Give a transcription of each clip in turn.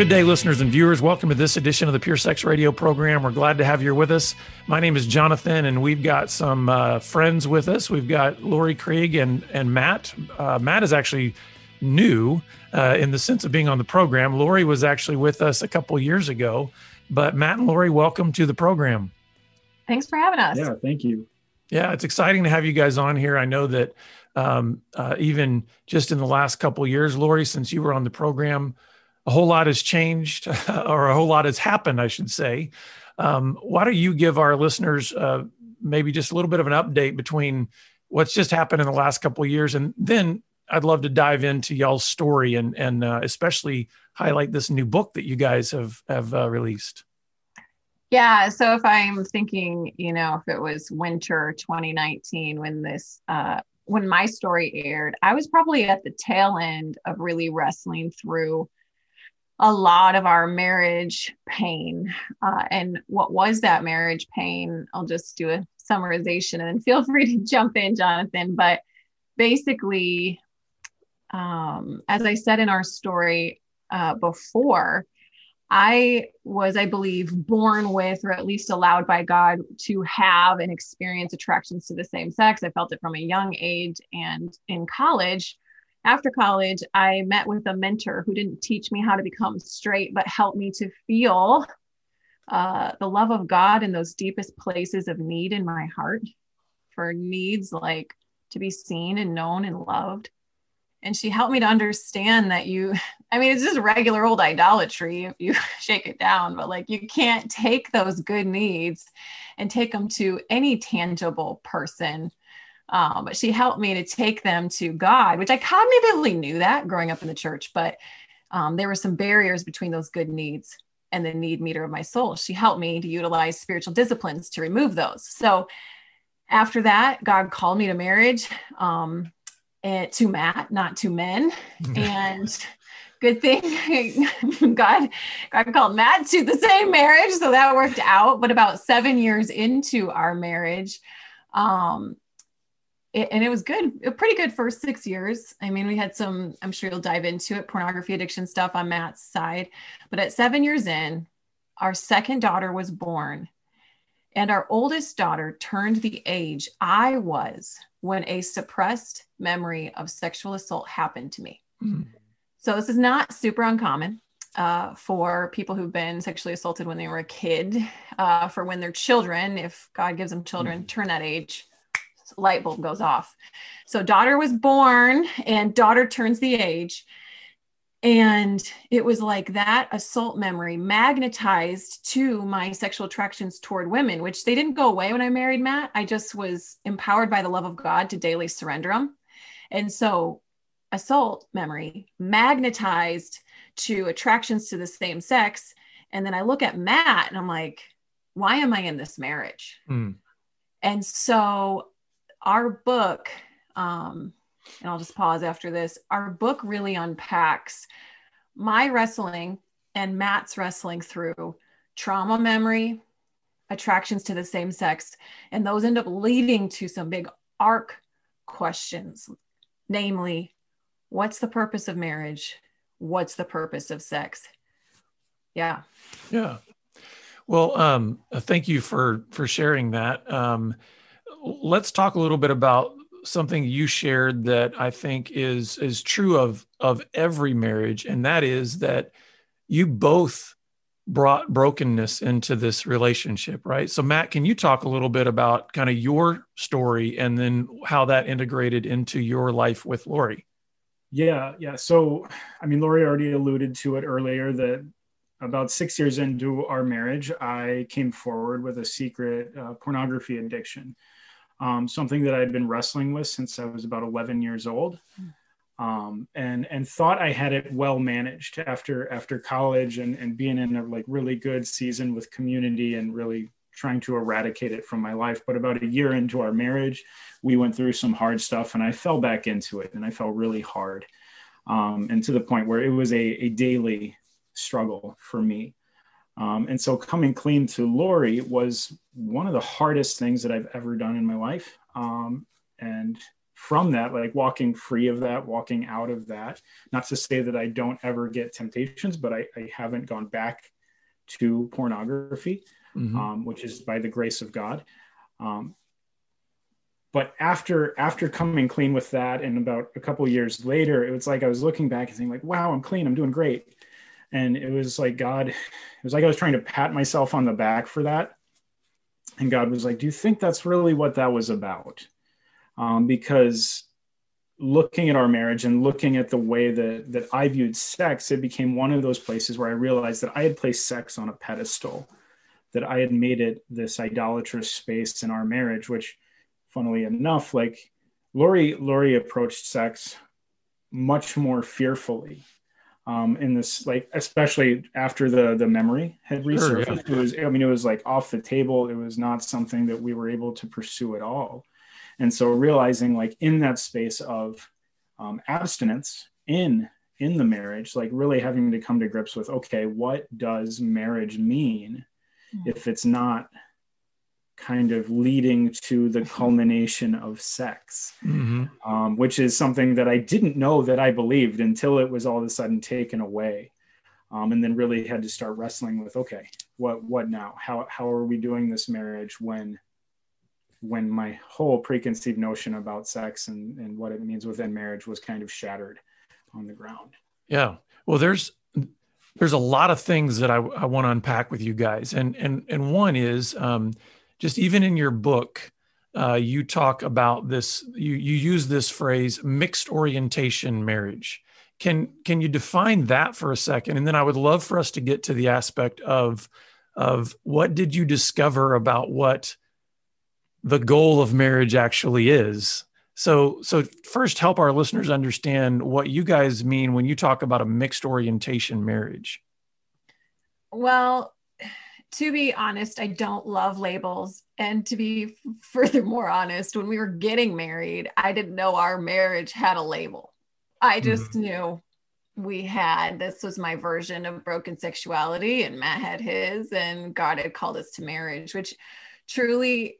Good day, listeners and viewers. Welcome to this edition of the Pure Sex Radio program. We're glad to have you with us. My name is Jonathan, and we've got some uh, friends with us. We've got Laurie Krieg and and Matt. Uh, Matt is actually new uh, in the sense of being on the program. Laurie was actually with us a couple years ago, but Matt and Laurie, welcome to the program. Thanks for having us. Yeah, thank you. Yeah, it's exciting to have you guys on here. I know that um, uh, even just in the last couple years, Laurie, since you were on the program a whole lot has changed or a whole lot has happened, I should say. Um, why don't you give our listeners uh, maybe just a little bit of an update between what's just happened in the last couple of years, and then I'd love to dive into y'all's story and and uh, especially highlight this new book that you guys have have uh, released. Yeah, so if I'm thinking, you know, if it was winter 2019 when this uh, when my story aired, I was probably at the tail end of really wrestling through a lot of our marriage pain. Uh, and what was that marriage pain? I'll just do a summarization and then feel free to jump in, Jonathan. But basically, um, as I said in our story uh, before, I was, I believe, born with, or at least allowed by God to have and experience attractions to the same sex. I felt it from a young age. And in college, after college, I met with a mentor who didn't teach me how to become straight, but helped me to feel uh, the love of God in those deepest places of need in my heart for needs like to be seen and known and loved. And she helped me to understand that you, I mean, it's just regular old idolatry if you shake it down, but like you can't take those good needs and take them to any tangible person um, but she helped me to take them to God, which I cognitively knew that growing up in the church, but um, there were some barriers between those good needs and the need meter of my soul. She helped me to utilize spiritual disciplines to remove those. So after that, God called me to marriage um, and to Matt, not to men. and good thing God God called Matt to the same marriage, so that worked out. But about seven years into our marriage, um, it, and it was good, a pretty good for six years. I mean, we had some, I'm sure you'll dive into it, pornography addiction stuff on Matt's side. But at seven years in, our second daughter was born. And our oldest daughter turned the age I was when a suppressed memory of sexual assault happened to me. Mm-hmm. So, this is not super uncommon uh, for people who've been sexually assaulted when they were a kid, uh, for when they're children, if God gives them children, mm-hmm. turn that age light bulb goes off. So daughter was born and daughter turns the age. And it was like that assault memory magnetized to my sexual attractions toward women, which they didn't go away when I married Matt. I just was empowered by the love of God to daily surrender them. And so assault memory magnetized to attractions to the same sex. And then I look at Matt and I'm like, why am I in this marriage? Mm. And so our book, um, and I'll just pause after this, our book really unpacks my wrestling and Matt's wrestling through trauma memory, attractions to the same sex, and those end up leading to some big arc questions, namely, what's the purpose of marriage? What's the purpose of sex? Yeah. Yeah. Well, um, thank you for for sharing that. Um, let's talk a little bit about something you shared that I think is is true of of every marriage, and that is that you both brought brokenness into this relationship, right? So, Matt, can you talk a little bit about kind of your story and then how that integrated into your life with Laurie? Yeah, yeah. So, I mean, Laurie already alluded to it earlier that about six years into our marriage, I came forward with a secret uh, pornography addiction um, something that I'd been wrestling with since I was about 11 years old. Um, and and thought I had it well managed after after college and, and being in a like really good season with community and really trying to eradicate it from my life. But about a year into our marriage, we went through some hard stuff and I fell back into it and I fell really hard. Um, and to the point where it was a, a daily struggle for me. Um, and so coming clean to Laurie was one of the hardest things that I've ever done in my life. Um, and from that, like walking free of that, walking out of that. Not to say that I don't ever get temptations, but I, I haven't gone back to pornography, mm-hmm. um, which is by the grace of God. Um, but after after coming clean with that, and about a couple years later, it was like I was looking back and saying, like, "Wow, I'm clean. I'm doing great." And it was like God, it was like I was trying to pat myself on the back for that. And God was like, "Do you think that's really what that was about?" um, because looking at our marriage and looking at the way that that I viewed sex, it became one of those places where I realized that I had placed sex on a pedestal, that I had made it this idolatrous space in our marriage, which, funnily enough, like Laurie, Laurie approached sex much more fearfully. Um, in this, like, especially after the the memory had resurfaced, sure, yeah. it was. I mean, it was like off the table. It was not something that we were able to pursue at all. And so realizing like in that space of um, abstinence in in the marriage, like really having to come to grips with, okay, what does marriage mean mm-hmm. if it's not kind of leading to the culmination of sex, mm-hmm. um, which is something that I didn't know that I believed until it was all of a sudden taken away. Um, and then really had to start wrestling with, okay, what, what now? How, how are we doing this marriage when when my whole preconceived notion about sex and, and what it means within marriage was kind of shattered on the ground. Yeah. Well, there's there's a lot of things that I, I want to unpack with you guys, and and and one is um, just even in your book, uh, you talk about this. You you use this phrase mixed orientation marriage. Can can you define that for a second, and then I would love for us to get to the aspect of of what did you discover about what the goal of marriage actually is. So, so first, help our listeners understand what you guys mean when you talk about a mixed orientation marriage. Well, to be honest, I don't love labels. And to be furthermore honest, when we were getting married, I didn't know our marriage had a label. I just mm-hmm. knew we had this was my version of broken sexuality, and Matt had his, and God had called us to marriage, which truly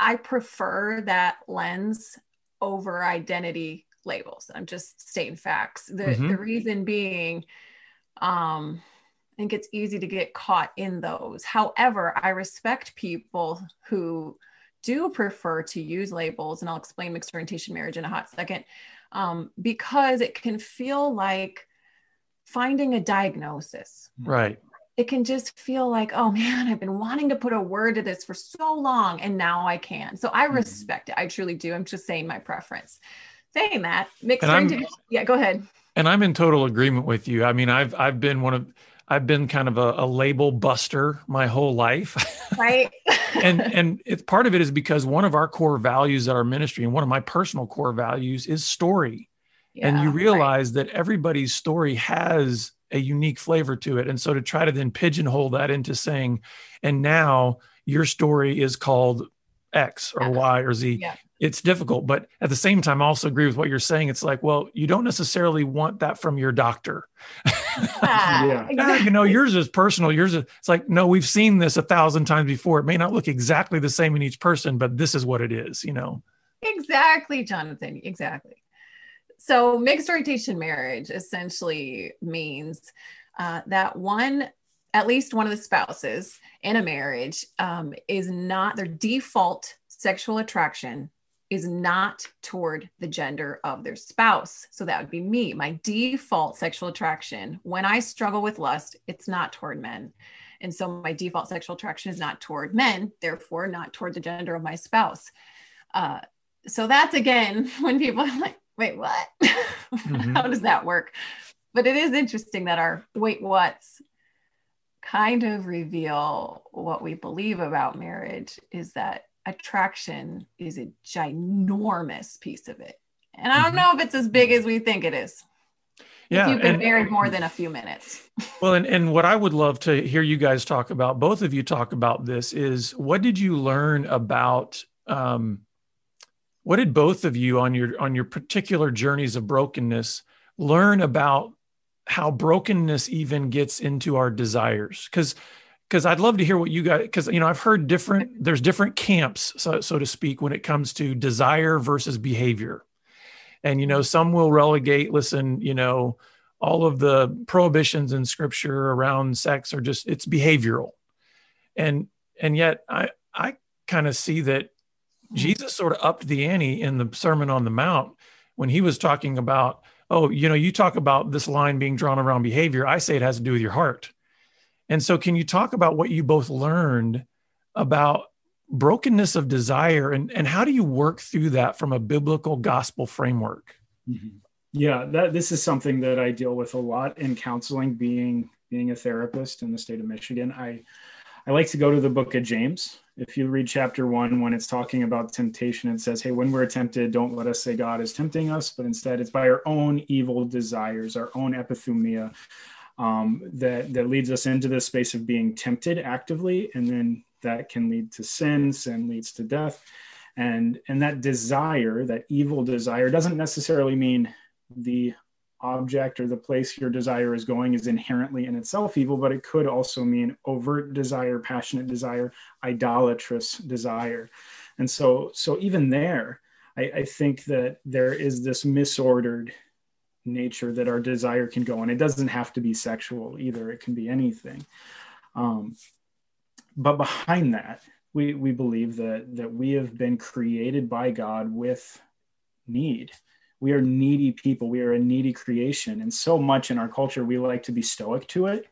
I prefer that lens over identity labels. I'm just stating facts. The, mm-hmm. the reason being, um, I think it's easy to get caught in those. However, I respect people who do prefer to use labels, and I'll explain mixed orientation marriage in a hot second, um, because it can feel like finding a diagnosis. Right it can just feel like, oh man, I've been wanting to put a word to this for so long and now I can. So I mm-hmm. respect it. I truly do. I'm just saying my preference. Saying that, mixed into, yeah, go ahead. And I'm in total agreement with you. I mean, I've I've been one of I've been kind of a, a label buster my whole life. Right. and and it's part of it is because one of our core values at our ministry and one of my personal core values is story. Yeah, and you realize right. that everybody's story has a unique flavor to it. And so to try to then pigeonhole that into saying, and now your story is called X or yeah. Y or Z. Yeah. It's difficult, but at the same time, I also agree with what you're saying. It's like, well, you don't necessarily want that from your doctor. yeah. yeah. You know, yours is personal. Yours is, it's like, no, we've seen this a thousand times before. It may not look exactly the same in each person, but this is what it is, you know? Exactly, Jonathan. Exactly. So, mixed orientation marriage essentially means uh, that one, at least one of the spouses in a marriage, um, is not their default sexual attraction is not toward the gender of their spouse. So that would be me. My default sexual attraction, when I struggle with lust, it's not toward men. And so my default sexual attraction is not toward men, therefore, not toward the gender of my spouse. Uh, so that's again when people are like, wait, what? Mm-hmm. How does that work? But it is interesting that our wait, what's kind of reveal what we believe about marriage is that attraction is a ginormous piece of it. And I don't mm-hmm. know if it's as big as we think it is. Yeah, If you've been and, married more than a few minutes. well, and, and what I would love to hear you guys talk about, both of you talk about this, is what did you learn about um, what did both of you on your on your particular journeys of brokenness learn about how brokenness even gets into our desires because because I'd love to hear what you guys because you know I've heard different there's different camps so so to speak when it comes to desire versus behavior And, you know, some will relegate, listen, you know, all of the prohibitions in scripture around sex are just, it's behavioral. And, and yet I, I kind of see that. Jesus sort of upped the ante in the Sermon on the Mount when he was talking about, oh, you know, you talk about this line being drawn around behavior. I say it has to do with your heart. And so, can you talk about what you both learned about brokenness of desire and, and how do you work through that from a biblical gospel framework? Mm-hmm. Yeah, that this is something that I deal with a lot in counseling, being being a therapist in the state of Michigan. I I like to go to the book of James. If you read chapter one, when it's talking about temptation, it says, Hey, when we're tempted, don't let us say God is tempting us, but instead it's by our own evil desires, our own epithumia, um, that that leads us into this space of being tempted actively, and then that can lead to sin. Sin leads to death, and and that desire, that evil desire, doesn't necessarily mean the object or the place your desire is going is inherently in itself evil, but it could also mean overt desire, passionate desire, idolatrous desire, and so so even there. I, I think that there is this misordered nature that our desire can go and it doesn't have to be sexual either. It can be anything. Um, but behind that we we believe that that we have been created by god with need. We are needy people. We are a needy creation. And so much in our culture we like to be stoic to it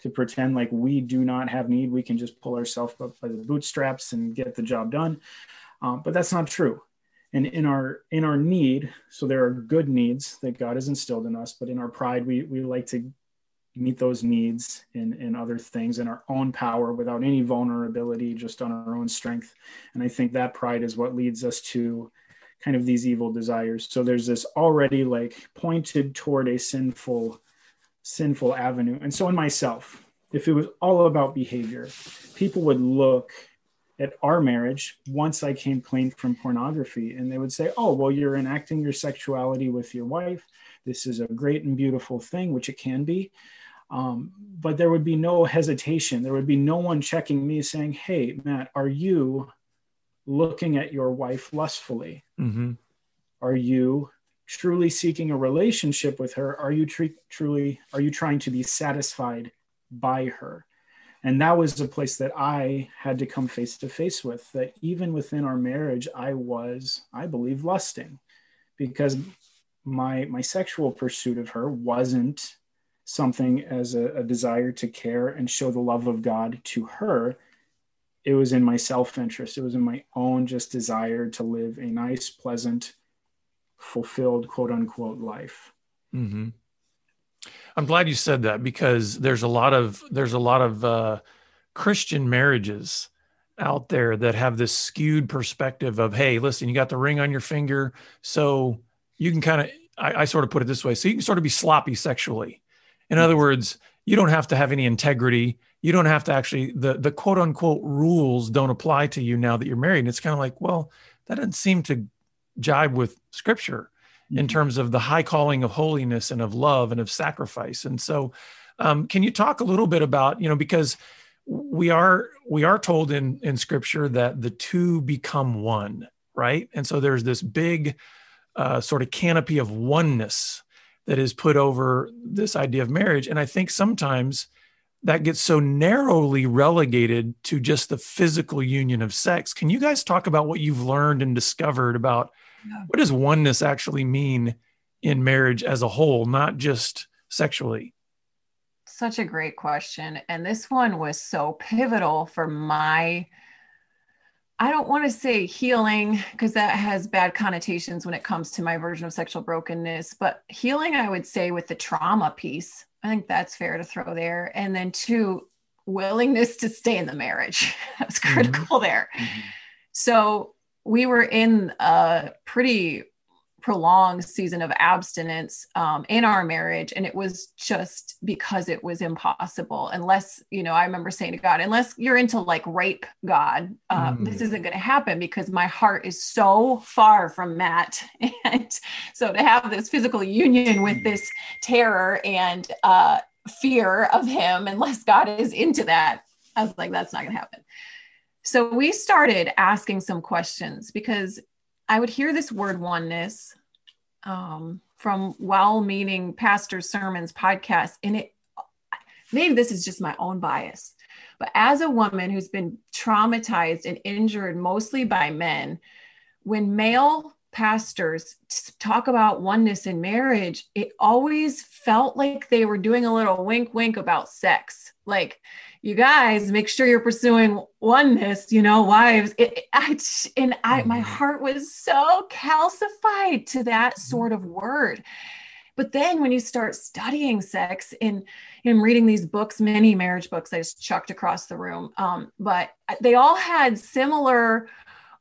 to pretend like we do not have need. We can just pull ourselves up by the bootstraps and get the job done. Um, but that's not true and in our in our need so there are good needs that god has instilled in us but in our pride we we like to meet those needs in in other things in our own power without any vulnerability just on our own strength. And i think that pride is what leads us to kind of these evil desires. So there's this already like pointed toward a sinful sinful avenue. And so in myself if it was all about behavior people would look at our marriage once I came clean from pornography. And they would say, Oh, well, you're enacting your sexuality with your wife. This is a great and beautiful thing, which it can be. Um, but there would be no hesitation. There would be no one checking me saying, Hey, Matt, are you looking at your wife lustfully? Mm-hmm. Are you truly seeking a relationship with her? Are you tr- truly, are you trying to be satisfied by her? And that was a place that i had to come face to face with that even within our marriage i was i believe lusting because my my sexual pursuit of her wasn't something as a, a desire to care and show the love of god to her. It was in my self-interest. It was in my own just desire to live a nice pleasant fulfilled quote unquote life. Mm-hmm. I'm glad you said that because there's a lot of there's a lot of uh, Christian marriages out there that have this skewed perspective of, hey, listen, you got the ring on your finger, so you can kind of I, I sort of put it this way, so you can sort of be sloppy sexually. In other words, you don't have to have any integrity. You don't have to actually the the quote unquote rules don't apply to you now that you're married. And it's kind of like, well, that doesn't seem to jibe with scripture mm-hmm. in terms of the high calling of holiness and of love and of sacrifice. And so, um, can you talk a little bit about you know because we are we are told in in scripture that the two become one right and so there's this big uh, sort of canopy of oneness that is put over this idea of marriage and i think sometimes that gets so narrowly relegated to just the physical union of sex can you guys talk about what you've learned and discovered about what does oneness actually mean in marriage as a whole, not just sexually? Such a great question. And this one was so pivotal for my. I don't want to say healing because that has bad connotations when it comes to my version of sexual brokenness, but healing, I would say, with the trauma piece. I think that's fair to throw there. And then, two, willingness to stay in the marriage. That's mm-hmm. critical mm-hmm. there. Mm-hmm. So, we were in a pretty prolonged season of abstinence um, in our marriage and it was just because it was impossible. Unless you know i remember saying to god unless you're into like rape god uh, mm. this isn't going to happen because my heart is so far from matt and so to have this physical union with this terror and uh, fear of him unless god is into that i was like that's not going to happen so we started asking some questions because I would hear this word oneness. um, from well-meaning pastor sermons podcast, and it maybe this is just my own bias, but as a woman who's been traumatized and injured mostly by men, when male pastors talk about oneness in marriage, it always felt like they were doing a little wink wink about sex. Like, you guys make sure you're pursuing oneness, you know, wives. It, I, and I, my mm-hmm. heart was so calcified to that mm-hmm. sort of word. But then when you start studying sex and in reading these books, many marriage books I just chucked across the room, um, but they all had similar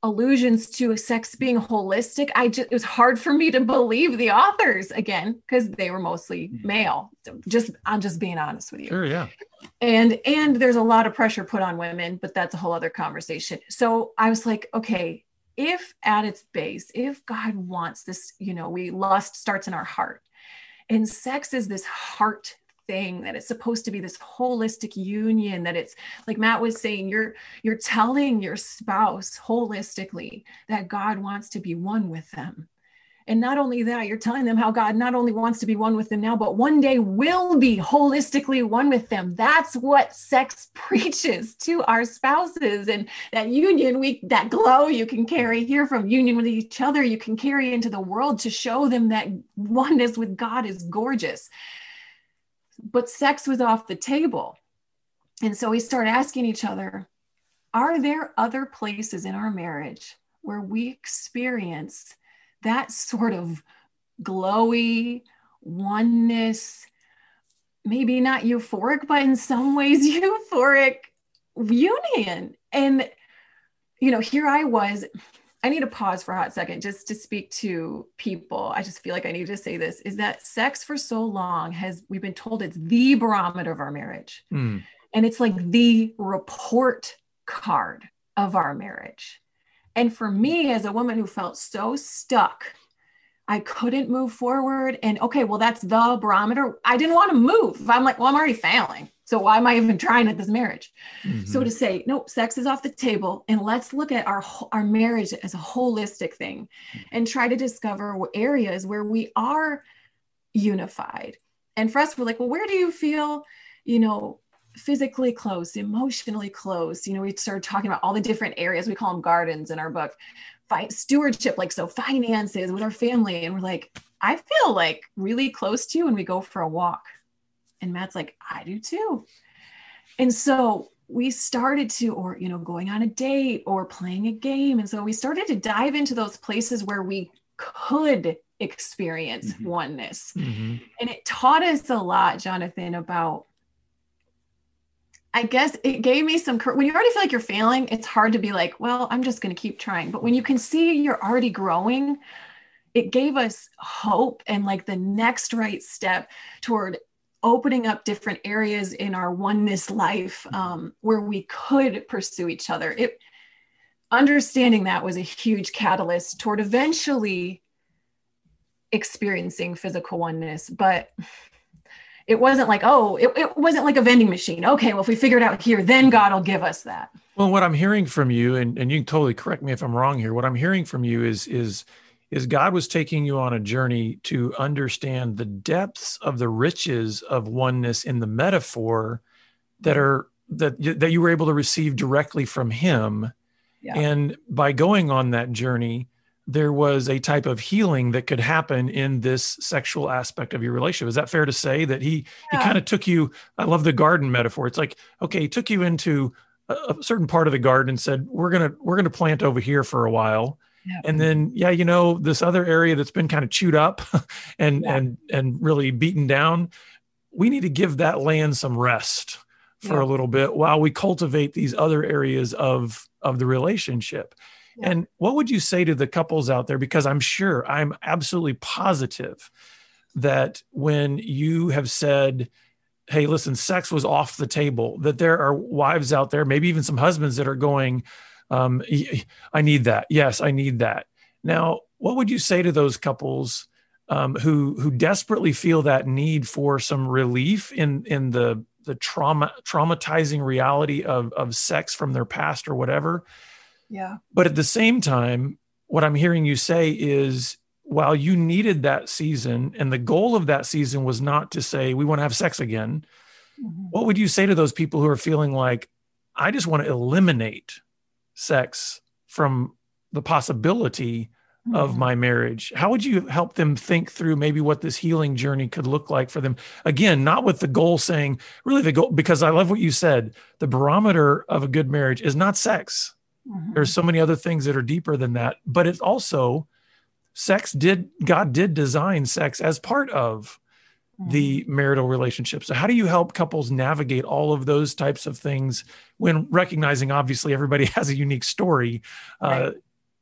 allusions to sex being holistic i just it was hard for me to believe the authors again because they were mostly mm-hmm. male. Just i'm just being honest with you. Sure yeah. And and there's a lot of pressure put on women but that's a whole other conversation. So i was like okay if at its base if god wants this you know we lust starts in our heart and sex is this heart thing that it's supposed to be this holistic union that it's like matt was saying you're you're telling your spouse holistically that god wants to be one with them. And not only that you're telling them how god not only wants to be one with them now but one day will be holistically one with them. That's what sex preaches to our spouses and that union we that glow you can carry here from union with each other you can carry into the world to show them that oneness with god is gorgeous but sex was off the table. And so we started asking each other, are there other places in our marriage where we experience that sort of glowy oneness, maybe not euphoric, but in some ways euphoric union? And, you know, here I was I need to pause for a hot second just to speak to people. I just feel like I need to say this is that sex for so long has, we've been told it's the barometer of our marriage. Mm. And it's like the report card of our marriage. And for me, as a woman who felt so stuck, I couldn't move forward. And okay, well, that's the barometer. I didn't want to move. I'm like, well, I'm already failing. So why am I even trying at this marriage? Mm-hmm. So to say, nope, sex is off the table, and let's look at our our marriage as a holistic thing, mm-hmm. and try to discover areas where we are unified. And for us, we're like, well, where do you feel, you know, physically close, emotionally close? You know, we started talking about all the different areas. We call them gardens in our book. Fight stewardship, like so, finances with our family, and we're like, I feel like really close to you when we go for a walk and Matt's like, I do too. And so we started to, or, you know, going on a date or playing a game. And so we started to dive into those places where we could experience mm-hmm. oneness. Mm-hmm. And it taught us a lot, Jonathan, about I guess it gave me some when you already feel like you're failing, it's hard to be like, well, I'm just going to keep trying. But when you can see you're already growing, it gave us hope and like the next right step toward opening up different areas in our oneness life um, where we could pursue each other. It understanding that was a huge catalyst toward eventually experiencing physical oneness, but it wasn't like, oh, it, it wasn't like a vending machine. Okay, well, if we figure it out here, then God will give us that. Well, what I'm hearing from you, and, and you can totally correct me if I'm wrong here, what I'm hearing from you is is is God was taking you on a journey to understand the depths of the riches of oneness in the metaphor that are that that you were able to receive directly from him yeah. and by going on that journey there was a type of healing that could happen in this sexual aspect of your relationship is that fair to say that he yeah. he kind of took you i love the garden metaphor it's like okay he took you into a, a certain part of the garden and said we're gonna we're gonna plant over here for a while and then, yeah, you know, this other area that's been kind of chewed up and yeah. and and really beaten down, we need to give that land some rest for yeah. a little bit while we cultivate these other areas of of the relationship. And what would you say to the couples out there? Because I'm sure, I'm absolutely positive that when you have said, hey, listen, sex was off the table, that there are wives out there, maybe even some husbands that are going, um, I need that. Yes, I need that. Now, what would you say to those couples um, who who desperately feel that need for some relief in in the the trauma traumatizing reality of of sex from their past or whatever? Yeah. But at the same time, what I'm hearing you say is while you needed that season and the goal of that season was not to say we want to have sex again mm-hmm. what would you say to those people who are feeling like i just want to eliminate sex from the possibility mm-hmm. of my marriage how would you help them think through maybe what this healing journey could look like for them again not with the goal saying really the goal because i love what you said the barometer of a good marriage is not sex mm-hmm. there's so many other things that are deeper than that but it's also sex did God did design sex as part of the mm-hmm. marital relationship. So how do you help couples navigate all of those types of things when recognizing obviously everybody has a unique story? Uh, right. Uh,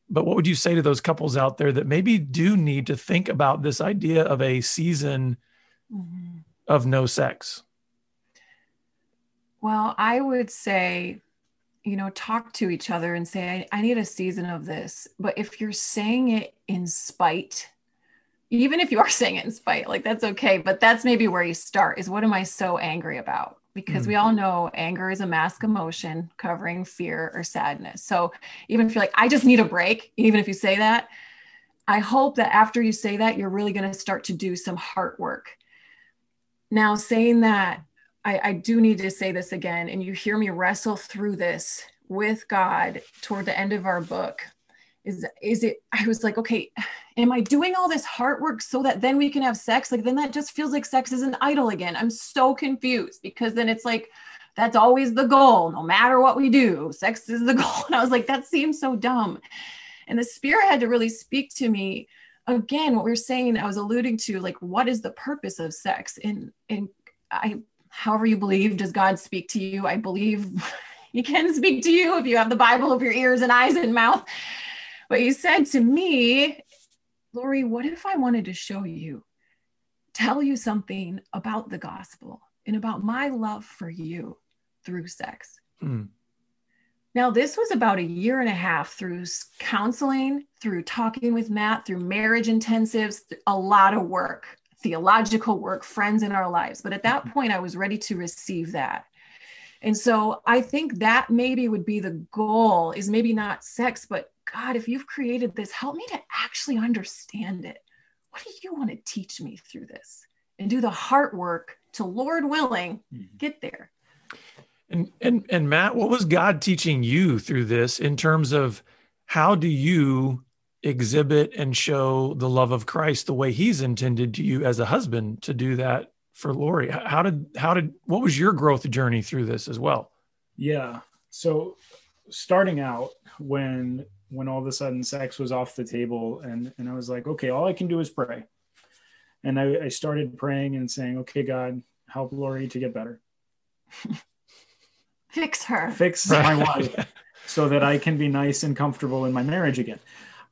but what would you say to those couples out there that maybe do need to think about this idea of a season mm-hmm. of no sex? Well, I would say you know, talk to each other and say, I, I, need a season of this. But if you're saying it in spite, even if you are saying it in spite, like that's okay. But that's maybe where you start is what am I so angry about? Because mm-hmm. we all know anger is a mask emotion covering fear or sadness. So even if you're like, I just need a break, even if you say that, I hope that after you say that, you're really going to start to do some heart work. Now, saying that, I, I do need to say this again, and you hear me wrestle through this with God toward the end of our book. Is is it? I was like, okay, am I doing all this heart work so that then we can have sex? Like then that just feels like sex is an idol again. I'm so confused because then it's like that's always the goal, no matter what we do. Sex is the goal. And I was like, that seems so dumb. And the spirit had to really speak to me again. What we are saying, I was alluding to, like, what is the purpose of sex? And and I however you believe does god speak to you i believe he can speak to you if you have the bible of your ears and eyes and mouth but he said to me laurie what if i wanted to show you tell you something about the gospel and about my love for you through sex mm. Now, this was about a year and a half through counseling, through talking with Matt, through marriage intensives, a lot of work theological work, friends in our lives. But at that mm-hmm. point, I was ready to receive that. And so I think that maybe would be the goal is maybe not sex, but God, if you've created this, help me to actually understand it. What do you want to teach me through this? And do the heart work to Lord willing, mm-hmm. get there. And and and Matt, what was God teaching you through this in terms of how do you exhibit and show the love of Christ the way he's intended to you as a husband to do that for Laurie. How did how did what was your growth journey through this as well? Yeah. So starting out when when all of a sudden sex was off the table and and I was like, okay, all I can do is pray. And I, I started praying and saying, okay, God, help Laurie to get better. Fix her. Fix my wife so that I can be nice and comfortable in my marriage again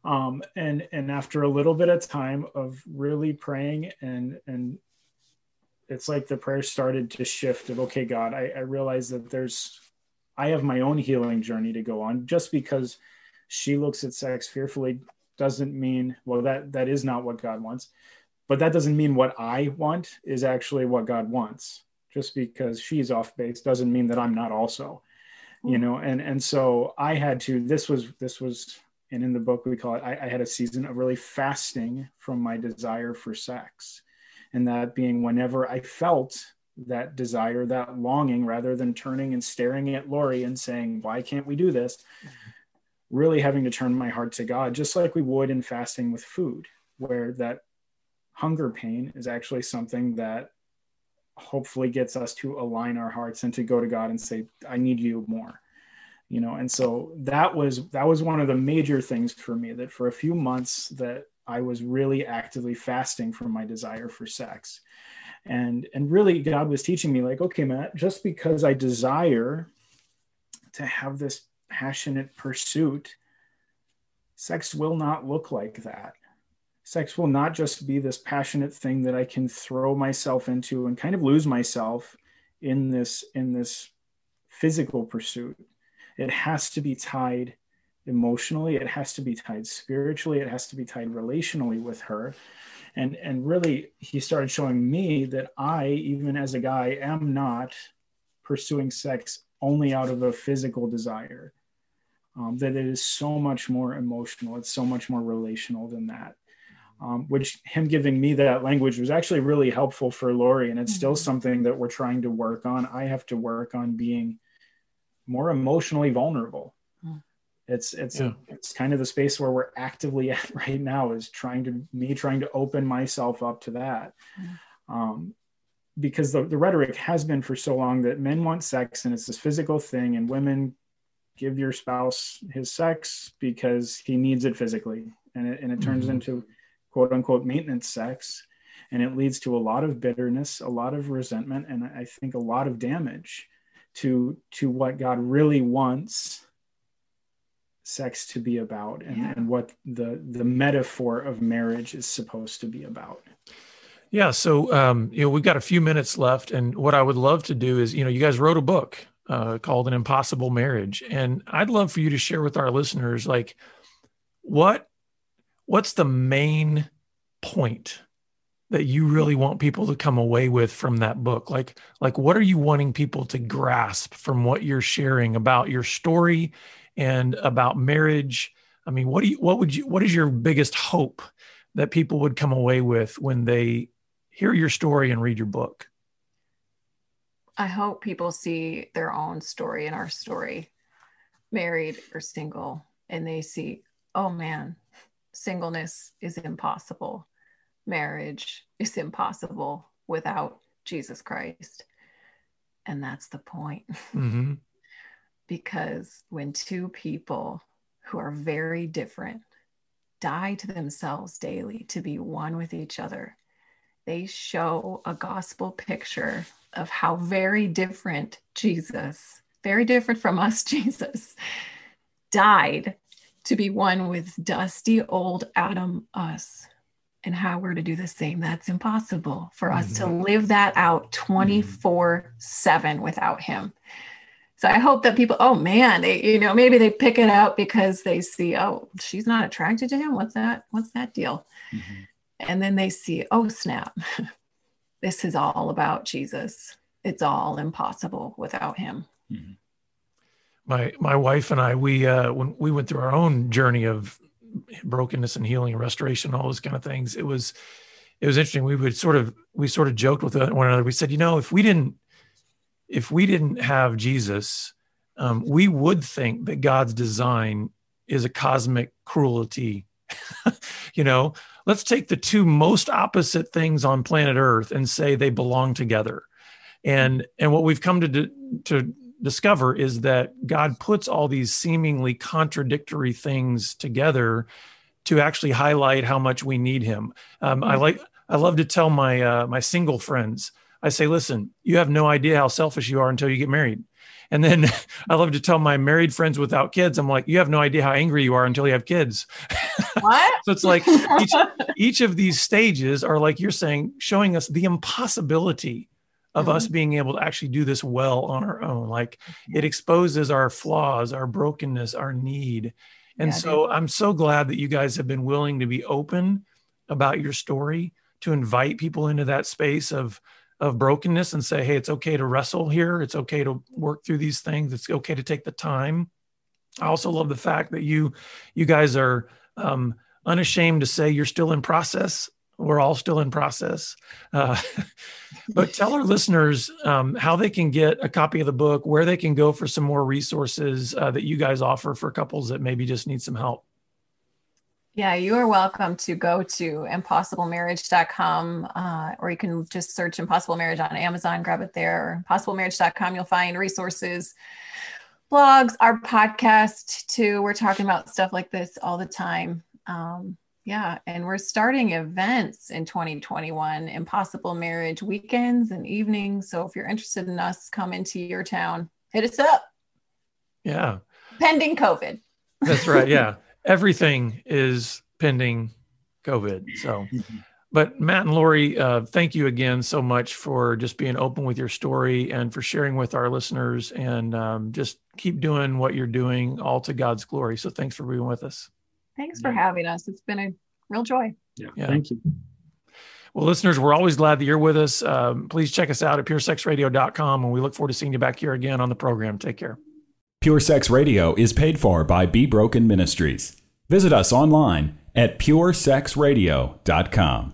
um, and and after a little bit of time of really praying and and it's like the prayer started to shift of okay god i, I realize that there's i have my own healing journey to go on just because she looks at sex fearfully doesn't mean well that that is not what god wants. But that doesn't mean what i want is actually what god wants. Just because she's off base doesn't mean that i'm not also you know? And and so i had to this was this was and in the book we call it I, I, had a season of really fasting from my desire for sex. And that being whenever i felt that desire that longing rather than turning and staring at laurie and saying why can't we do this really having to turn my heart to god just like we would in fasting with food where that hunger pain is actually something that hopefully gets us to align our hearts and to go to god and say i need you more you know? And so that was that was one of the major things for me that for a few months that i was really actively fasting from my desire for sex. And and really god was teaching me like okay matt just because i desire to have this passionate pursuit sex will not look like that. Sex will not just be this passionate thing that i can throw myself into and kind of lose myself in this in this physical pursuit. It has to be tied emotionally. It has to be tied spiritually. It has to be tied relationally with her. And and really he started showing me that i even as a guy am not pursuing sex only out of a physical desire um, that it is so much more emotional it's so much more relational than that um, which him giving me that language was actually really helpful for Laurie. And it's still mm-hmm. something that we're trying to work on. I have to work on being more emotionally vulnerable. Mm. It's it's yeah. it's kind of the space where we're actively at right now is trying to me trying to open myself up to that. Mm. Um, because the, the rhetoric has been for so long that men want sex and it's this physical thing and women give your spouse his sex because he needs it physically and it, and it turns mm-hmm. into quote unquote maintenance sex and it leads to a lot of bitterness a lot of resentment and i think a lot of damage to to what god really wants sex to be about and, yeah. and what the the metaphor of marriage is supposed to be about yeah so um, you know we've got a few minutes left and what i would love to do is you know you guys wrote a book uh, called an impossible marriage. And i'd love for you to share with our listeners like what what's the main point that you really want people to come away with from that book? Like like what are you wanting people to grasp from what you're sharing about your story and about marriage? I mean what do you what would you what is your biggest hope that people would come away with when they hear your story and read your book i hope people see their own story in our story married or single and they see oh man singleness is impossible. Marriage is impossible without Jesus Christ. And that's the point. Mm-hmm. because when two people who are very different die to themselves daily to be one with each other, they show a gospel picture of how very different Jesus, very different from us, Jesus, died to be one with dusty old Adam, us, and how we're to do the same. That's impossible for us mm-hmm. to live that out 24 7 without Him. So I hope that people, oh man, they, you know, maybe they pick it out because they see, oh, she's not attracted to him. What's that? What's that deal? Mm-hmm. And then they see, oh, snap, this is all about Jesus. It's all impossible without him. Mm-hmm my my wife and I we uh, when we went through our own journey of brokenness and healing and restoration, all those kind of things. It was it was interesting. We would sort of we sort of joked with one another. We said, you know, if we didn't if we didn't have Jesus, um, we would think that God's design is a cosmic cruelty. you know, let's take the two most opposite things on planet Earth and say they belong together. And and what we've come to to discover is that God puts all these seemingly contradictory things together to actually highlight how much we need Him. Um, I mm-hmm. like I love to tell my uh, my single friends. I say, listen, you have no idea how selfish you are until you get married. And then I love to tell my married friends without kids, I'm like, you have no idea how angry you are until you have kids. What? so it's like each, each of these stages are like you're saying, showing us the impossibility of mm-hmm. us being able to actually do this well on our own. Like it exposes our flaws, our brokenness, our need. And yeah, so I'm so glad that you guys have been willing to be open about your story, to invite people into that space of of brokenness and say, hey, it's okay to wrestle here. It's okay to work through these things. It's okay to take the time. I also love the fact that you you guys are um, unashamed to say you're still in process we're all still in process. Uh, but tell our listeners um, how they can get a copy of the book, where they can go for some more resources uh, that you guys offer for couples that maybe just need some help. Yeah, you are welcome to go to impossiblemarriage.com uh, or you can just search Impossible Marriage on Amazon, grab it there. Or impossiblemarriage.com, you'll find resources, blogs, our podcast too. We're talking about stuff like this all the time. Um, yeah, and we're starting events in 2021, Impossible Marriage weekends and evenings. So if you're interested in us, come into your town, hit us up. Yeah. Pending COVID. That's right. Yeah. Everything is pending COVID. So, but Matt and Laurie, uh, thank you again so much for just being open with your story and for sharing with our listeners and um, just keep doing what you're doing all to God's glory. So thanks for being with us. Thanks for having us. It's been a real joy. Yeah. yeah. Thank you. Well, listeners, we're always glad that you're with us. Um, please check us out at puresexradio.com, and we look forward to seeing you back here again on the program. Take care. Pure Sex Radio is paid for by Be Broken Ministries. Visit us online at puresexradio.com.